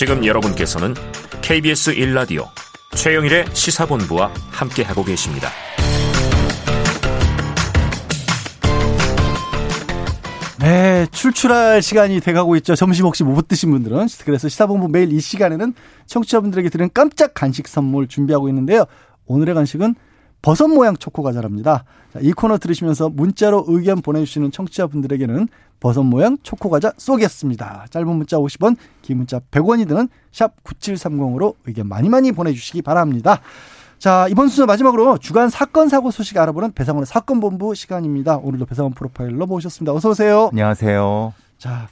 지금 여러분께서는 KBS 1라디오 최영일의 시사본부와 함께하고 계십니다. 네, 출출할 시간이 돼가고 있죠. 점심 혹시 못 드신 분들은. 그래서 시사본부 매일 이 시간에는 청취자분들에게 드리는 깜짝 간식 선물 준비하고 있는데요. 오늘의 간식은 버섯 모양 초코 과자랍니다. 자, 이 코너 들으시면서 문자로 의견 보내주시는 청취자분들에게는 버섯 모양 초코 과자 쏘겠습니다. 짧은 문자 50원, 긴 문자 100원이 드는 샵 9730으로 의견 많이 많이 보내주시기 바랍니다. 자, 이번 순서 마지막으로 주간 사건 사고 소식 알아보는 배상원의 사건 본부 시간입니다. 오늘도 배상원 프로파일러 모셨습니다. 어서 오세요. 안녕하세요. 자,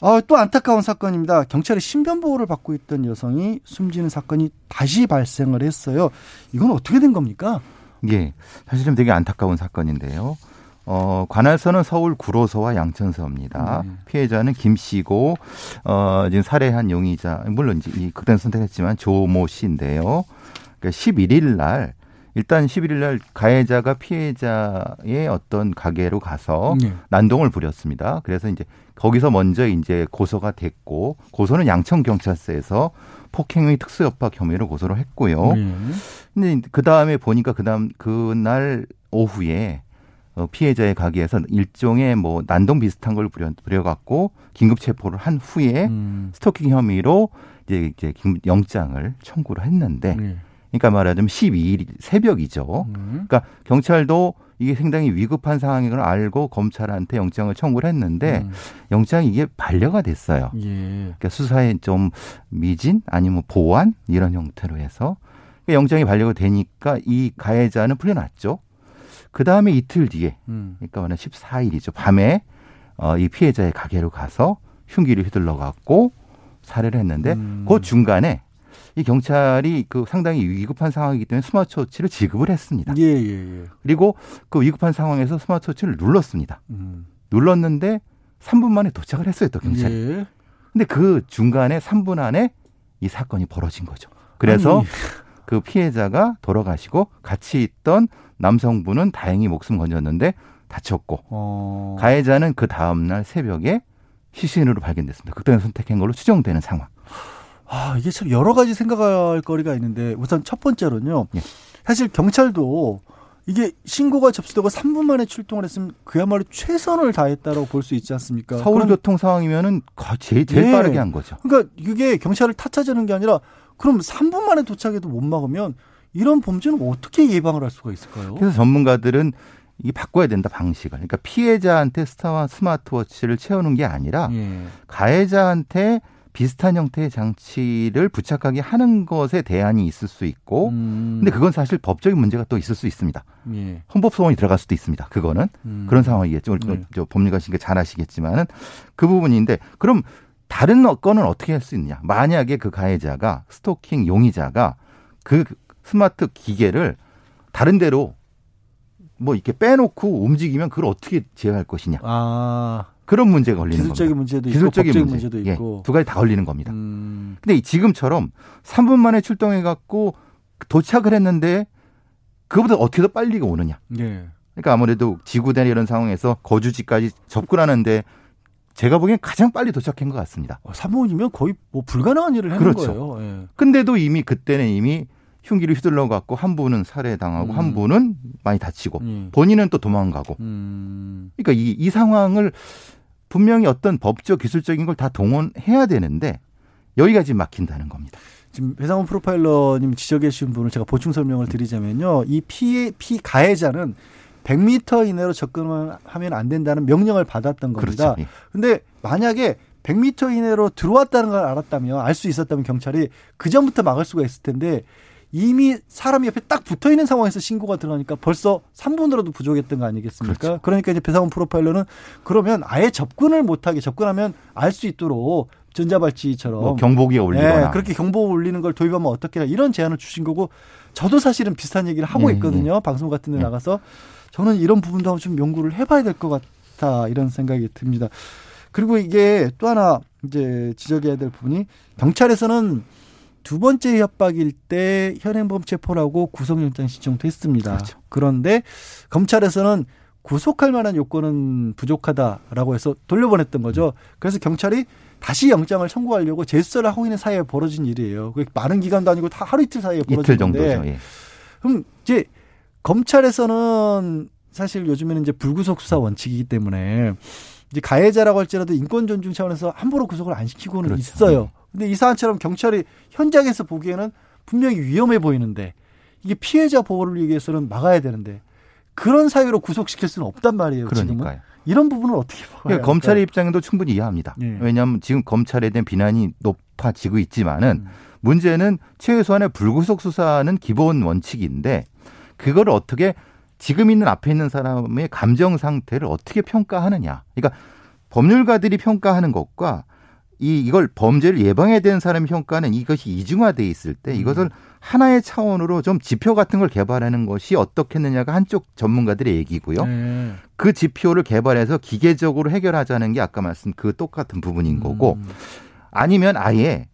어, 또 안타까운 사건입니다. 경찰의 신변 보호를 받고 있던 여성이 숨지는 사건이 다시 발생을 했어요. 이건 어떻게 된 겁니까? 예, 사실은 되게 안타까운 사건인데요. 어, 관할서는 서울 구로서와 양천서입니다. 네. 피해자는 김 씨고, 어, 지금 살해한 용의자, 물론 이 극단 선택했지만 조모 씨인데요. 그러니까 11일 날 일단 11일 날 가해자가 피해자의 어떤 가게로 가서 네. 난동을 부렸습니다. 그래서 이제 거기서 먼저 이제 고소가 됐고 고소는 양천 경찰서에서 폭행의 특수협박 혐의로 고소를 했고요. 네. 근데 그 다음에 보니까 그 다음 그날 오후에 어, 피해자의 가게에서 일종의 뭐 난동 비슷한 걸 부려, 부려갖고 긴급 체포를 한 후에 음. 스토킹 혐의로 이제 이제 영장을 청구를 했는데 네. 그러니까 말하자면 12일 새벽이죠. 음. 그러니까 경찰도 이게 상당히 위급한 상황인 걸 알고 검찰한테 영장을 청구를 했는데 음. 영장이 이게 반려가 됐어요. 예. 그러니까 수사에 좀 미진 아니면 보완 이런 형태로 해서 그러니까 영장이 반려가 되니까 이 가해자는 풀려났죠. 그 다음에 이틀 뒤에, 음. 그러니까 말하면 14일이죠. 밤에 어, 이 피해자의 가게로 가서 흉기를 휘둘러 갖고 살해를 했는데 음. 그 중간에 이 경찰이 그 상당히 위급한 상황이기 때문에 스마트워치를 지급을 했습니다. 예, 예, 예. 그리고 그 위급한 상황에서 스마트워치를 눌렀습니다. 음. 눌렀는데 3분 만에 도착을 했어요, 또 경찰이. 예. 근데 그 중간에 3분 안에 이 사건이 벌어진 거죠. 그래서 아니. 그 피해자가 돌아가시고 같이 있던 남성분은 다행히 목숨 건졌는데 다쳤고 어. 가해자는 그 다음 날 새벽에 시신으로 발견됐습니다. 극단의 선택한 걸로 추정되는 상황. 아, 이게 참 여러 가지 생각할 거리가 있는데 우선 첫 번째로는요. 예. 사실 경찰도 이게 신고가 접수되고 3분 만에 출동을 했으면 그야말로 최선을 다했다고 볼 수 있지 않습니까? 서울 교통 상황이면은 제일, 제일 예. 빠르게 한 거죠. 그러니까 이게 경찰을 탓하자는 게 아니라 그럼 3분 만에 도착해도 못 막으면 이런 범죄는 어떻게 예방을 할 수가 있을까요? 그래서 전문가들은 이 바꿔야 된다 방식을. 그러니까 피해자한테 스타와 스마트워치를 채우는 게 아니라 예. 가해자한테 비슷한 형태의 장치를 부착하게 하는 것에 대안이 있을 수 있고, 음. 근데 그건 사실 법적인 문제가 또 있을 수 있습니다. 예. 헌법 소원이 들어갈 수도 있습니다. 그거는 음. 그런 상황이겠죠. 네. 법률가시니까 잘 아시겠지만은 그 부분인데 그럼 다른 건은 어떻게 할 수 있느냐? 만약에 그 가해자가 스토킹 용의자가 그 스마트 기계를 다른 데로 뭐 이렇게 빼놓고 움직이면 그걸 어떻게 제어할 것이냐? 아. 그런 문제가 걸리는 기술적인 겁니다. 문제도 기술적인 있고, 문제. 문제도 예, 있고 예, 두 가지 다 걸리는 겁니다. 음. 근데 지금처럼 3분 만에 출동해 갖고 도착을 했는데 그보다 어떻게 더 빨리 오느냐. 예. 그러니까 아무래도 지구대 이런 상황에서 거주지까지 접근하는데 제가 보기엔 가장 빨리 도착한 것 같습니다. 3분이면 어, 거의 뭐 불가능한 일을 하는 그렇죠. 거예요. 예. 근데도 이미 그때는 이미 흉기를 휘둘러 갖고 한 분은 살해당하고 음. 한 분은 많이 다치고 음. 본인은 또 도망가고. 음. 그러니까 이, 이 상황을 분명히 어떤 법적 기술적인 걸 다 동원해야 되는데 여기가 지금 막힌다는 겁니다. 지금 배상훈 프로파일러님 지적해 주신 분을 제가 보충 설명을 드리자면요. 이 피해 피 가해자는 100m 이내로 접근하면 안 된다는 명령을 받았던 겁니다. 그렇죠. 예. 근데 만약에 100m 이내로 들어왔다는 걸 알았다면 알 수 있었다면 경찰이 그 전부터 막을 수가 있을 텐데 이미 사람이 옆에 딱 붙어 있는 상황에서 신고가 들어가니까 벌써 3분으로도 부족했던 거 아니겠습니까? 그렇죠. 그러니까 이제 배상훈 프로파일러는 그러면 아예 접근을 못하게 접근하면 알 수 있도록 전자발찌처럼 뭐 경보기에 올리거나 네, 그렇게 경보 올리는 걸 도입하면 어떻게 이런 제안을 주신 거고 저도 사실은 비슷한 얘기를 하고 네, 있거든요. 네. 방송 같은 데 네. 나가서 저는 이런 부분도 한번 좀 연구를 해봐야 될 것 같다 이런 생각이 듭니다. 그리고 이게 또 하나 이제 지적해야 될 부분이 경찰에서는 두 번째 협박일 때 현행범 체포라고 구속영장 신청도 했습니다. 그렇죠. 그런데 검찰에서는 구속할 만한 요건은 부족하다라고 해서 돌려보냈던 거죠. 그래서 경찰이 다시 영장을 청구하려고 제수사를 하고 있는 사이에 벌어진 일이에요. 많은 기간도 아니고 다 하루 이틀 사이에 벌어진 이틀 정도죠. 예. 그럼 이제 검찰에서는 사실 요즘에는 이제 불구속 수사 원칙이기 때문에 이제 가해자라고 할지라도 인권 존중 차원에서 함부로 구속을 안 시키고는 그렇죠. 있어요. 근데 이 사안처럼 경찰이 현장에서 보기에는 분명히 위험해 보이는데 이게 피해자 보호를 위해서는 막아야 되는데 그런 사유로 구속시킬 수는 없단 말이에요. 그러니까요. 지금은. 이런 부분은 어떻게 봐요? 그러니까 검찰의 입장도 충분히 이해합니다. 네. 왜냐하면 지금 검찰에 대한 비난이 높아지고 있지만은 음. 문제는 최소한의 불구속 수사는 기본 원칙인데 그거를 어떻게 지금 있는 앞에 있는 사람의 감정 상태를 어떻게 평가하느냐. 그러니까 법률가들이 평가하는 것과 이 이걸 범죄를 예방해야 되는 사람의 평가는 이것이 이중화돼 있을 때 이것을 음. 하나의 차원으로 좀 지표 같은 걸 개발하는 것이 어떻겠느냐가 한쪽 전문가들의 얘기고요. 네. 그 지표를 개발해서 기계적으로 해결하자는 게 아까 말씀 그 똑같은 부분인 거고 음. 아니면 아예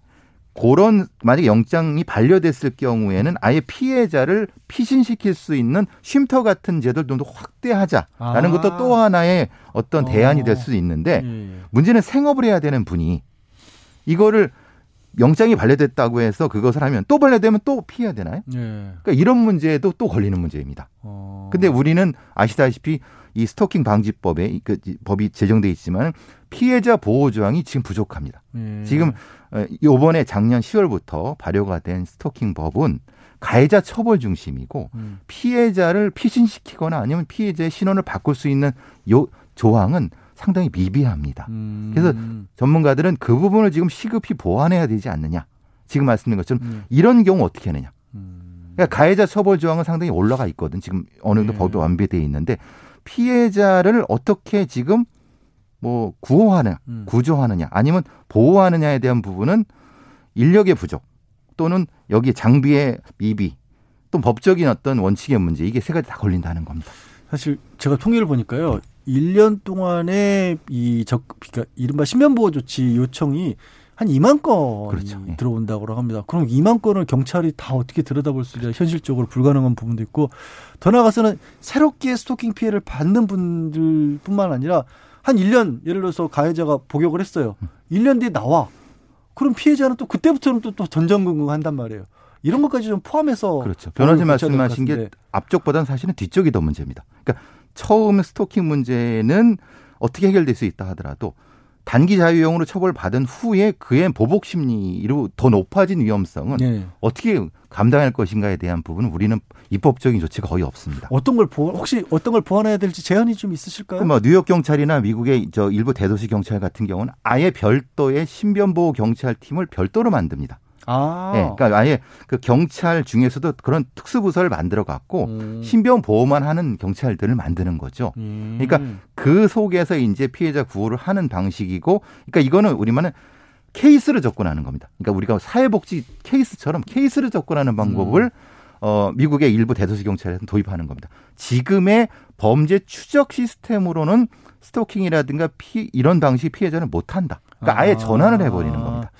그런 만약에 영장이 반려됐을 경우에는 아예 피해자를 피신시킬 수 있는 쉼터 같은 제도를 좀 더 확대하자라는 아. 것도 또 하나의 어떤 대안이 될 수 있는데 예. 문제는 생업을 해야 되는 분이 이거를 영장이 반려됐다고 해서 그것을 하면 또 반려되면 또 피해야 되나요? 네. 그러니까 이런 문제도 또 걸리는 문제입니다. 어. 근데 우리는 아시다시피 이 스토킹 방지법에 그 법이 제정돼 있지만 피해자 보호 조항이 지금 부족합니다. 네. 지금 어, 요번에 작년 10월부터 발효가 된 스토킹 법은 가해자 처벌 중심이고 음. 피해자를 피신시키거나 아니면 피해자의 신원을 바꿀 수 있는 요 조항은 상당히 미비합니다. 음. 그래서 전문가들은 그 부분을 지금 시급히 보완해야 되지 않느냐. 지금 말씀드린 것처럼 음. 이런 경우 어떻게 하느냐. 음. 그러니까 가해자 처벌 조항은 상당히 올라가 있거든. 지금 어느 정도 네. 법이 완비돼 있는데 피해자를 어떻게 지금 뭐 구호하느냐, 음. 구조하느냐, 아니면 보호하느냐에 대한 부분은 인력의 부족 또는 여기 장비의 미비 또 법적인 어떤 원칙의 문제 이게 세 가지 다 걸린다는 겁니다. 사실 제가 통계를 보니까요. 1년 동안에 이 적, 그러니까 이른바 신변보호 조치 요청이 한 2만 건이 그렇죠. 예. 들어온다고 합니다. 그럼 2만 건을 경찰이 다 어떻게 들여다볼 수 있냐 현실적으로 불가능한 부분도 있고 더 나아가서는 새롭게 스토킹 피해를 받는 분들뿐만 아니라 한 1년 예를 들어서 가해자가 복역을 했어요. 1년 뒤에 나와. 그럼 피해자는 또 그때부터는 또, 또 전전긍긍 한단 말이에요. 이런 것까지 좀 포함해서 그렇죠. 변호사 말씀하신 게 앞쪽보다는 사실은 뒤쪽이 더 문제입니다. 그러니까 처음 스토킹 문제는 어떻게 해결될 수 있다 하더라도 단기 자유형으로 처벌받은 후에 그의 보복 심리로 더 높아진 위험성은 네. 어떻게 감당할 것인가에 대한 부분은 우리는 입법적인 조치가 거의 없습니다. 어떤 걸 보완, 혹시 어떤 걸 보완해야 될지 제안이 좀 있으실까요? 뭐 뉴욕 경찰이나 미국의 저 일부 대도시 경찰 같은 경우는 아예 별도의 신변 보호 경찰 팀을 별도로 만듭니다. 아. 네, 그러니까 아예 그 경찰 중에서도 그런 특수부서를 만들어 갖고 음. 신변 보호만 하는 경찰들을 만드는 거죠. 음. 그러니까 그 속에서 이제 피해자 구호를 하는 방식이고, 그러니까 이거는 우리만은 케이스를 접근하는 겁니다. 그러니까 우리가 사회복지 케이스처럼 케이스를 접근하는 방법을 음. 어, 미국의 일부 대도시 경찰에서 도입하는 겁니다. 지금의 범죄 추적 시스템으로는 스토킹이라든가 피, 이런 방식 피해자는 못한다. 그러니까 아예 전환을 해버리는 겁니다.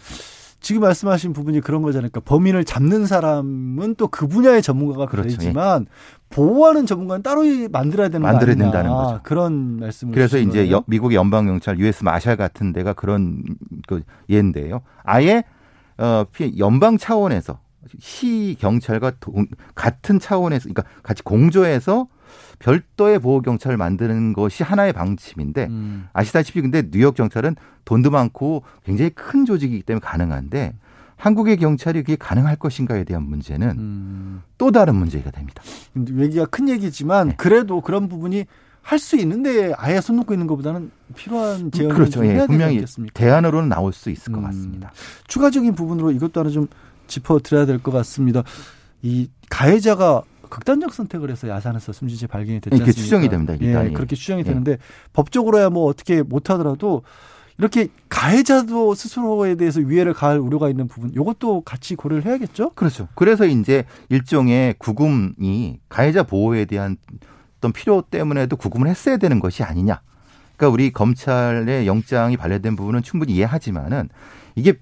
지금 말씀하신 부분이 그런 거잖아요. 그러니까 범인을 잡는 사람은 또 그 분야의 전문가가 그렇죠. 되지만 예. 보호하는 전문가는 따로 만들어야 되는 만들어야 된다는 거죠. 그런 말씀을 그래서 이제 여, 미국의 연방 경찰 US 마샬 같은 데가 그런 그 예인데요. 아예 어 연방 차원에서 시 경찰과 동, 같은 차원에서 그러니까 같이 공조해서 별도의 보호 경찰을 만드는 것이 하나의 방침인데 음. 아시다시피 근데 뉴욕 경찰은 돈도 많고 굉장히 큰 조직이기 때문에 가능한데 한국의 경찰이 그게 가능할 것인가에 대한 문제는 음. 또 다른 문제가 됩니다. 얘기가 큰 얘기지만 네. 그래도 그런 부분이 할 수 있는데 아예 손 놓고 있는 것보다는 필요한 제안을 그렇죠. 예, 분명히 대안으로는 나올 수 있을 것 음. 같습니다. 추가적인 부분으로 이것도 하나 좀 짚어드려야 될 것 같습니다. 이 가해자가 극단적 선택을 해서 야산에서 숨진 채 발견이 됐지 않습니까? 추정이 됩니다. 일단. 예, 그렇게 추정이 예. 되는데 법적으로야 뭐 어떻게 못하더라도 이렇게 가해자도 스스로에 대해서 위해를 가할 우려가 있는 부분, 이것도 같이 고려를 해야겠죠? 그렇죠. 그래서 이제 일종의 구금이 가해자 보호에 대한 어떤 필요 때문에도 구금을 했어야 되는 것이 아니냐. 그러니까 우리 검찰의 영장이 발려된 부분은 충분히 이해하지만은 이게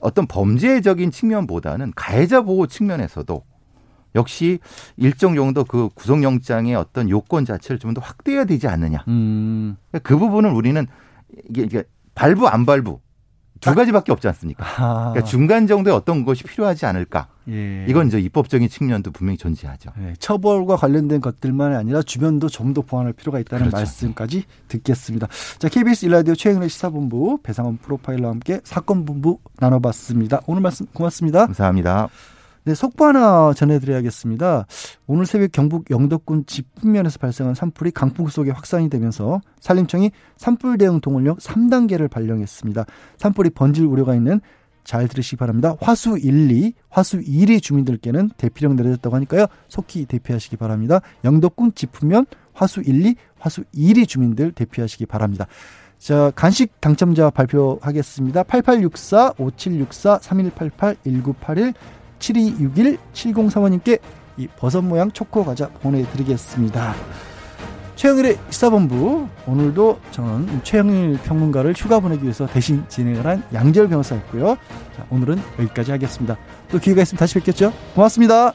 어떤 범죄적인 측면보다는 가해자 보호 측면에서도 역시 일정 정도 그 구속영장의 어떤 요건 자체를 좀 더 확대해야 되지 않느냐. 음. 그 부분을 우리는 이게, 이게 발부 안 발부 두 가지밖에 없지 않습니까? 아. 그러니까 중간 정도의 어떤 것이 필요하지 않을까? 예. 이건 이제 입법적인 측면도 분명히 존재하죠. 예, 처벌과 관련된 것들만이 아니라 주변도 좀 더 보완할 필요가 있다는 그렇죠. 말씀까지 듣겠습니다. 자, KBS 일라디오 최영래 시사본부 배상원 프로파일러와 함께 사건 본부 나눠봤습니다. 오늘 말씀 고맙습니다. 감사합니다. 네, 속보 하나 전해드려야겠습니다. 오늘 새벽 경북 영덕군 지풍면에서 발생한 산불이 강풍 속에 확산이 되면서 산림청이 산불 대응 동원력 3단계를 발령했습니다. 산불이 번질 우려가 있는 잘 들으시기 바랍니다. 화수 1, 2, 화수 1위 주민들께는 대피령 내려졌다고 하니까요. 속히 대피하시기 바랍니다. 영덕군 지풍면 화수 1, 2, 화수 1위 주민들 대피하시기 바랍니다. 자, 간식 당첨자 발표하겠습니다. 8864-5764-3188-1981 7261 7035님께 이 버섯 모양 초코 과자 보내드리겠습니다. 최영일의 시사본부 오늘도 저는 최영일 평론가를 휴가 보내기 위해서 대신 진행을 한 양재열 변호사였고요. 자, 오늘은 여기까지 하겠습니다. 또 기회가 있으면 다시 뵙겠죠. 고맙습니다.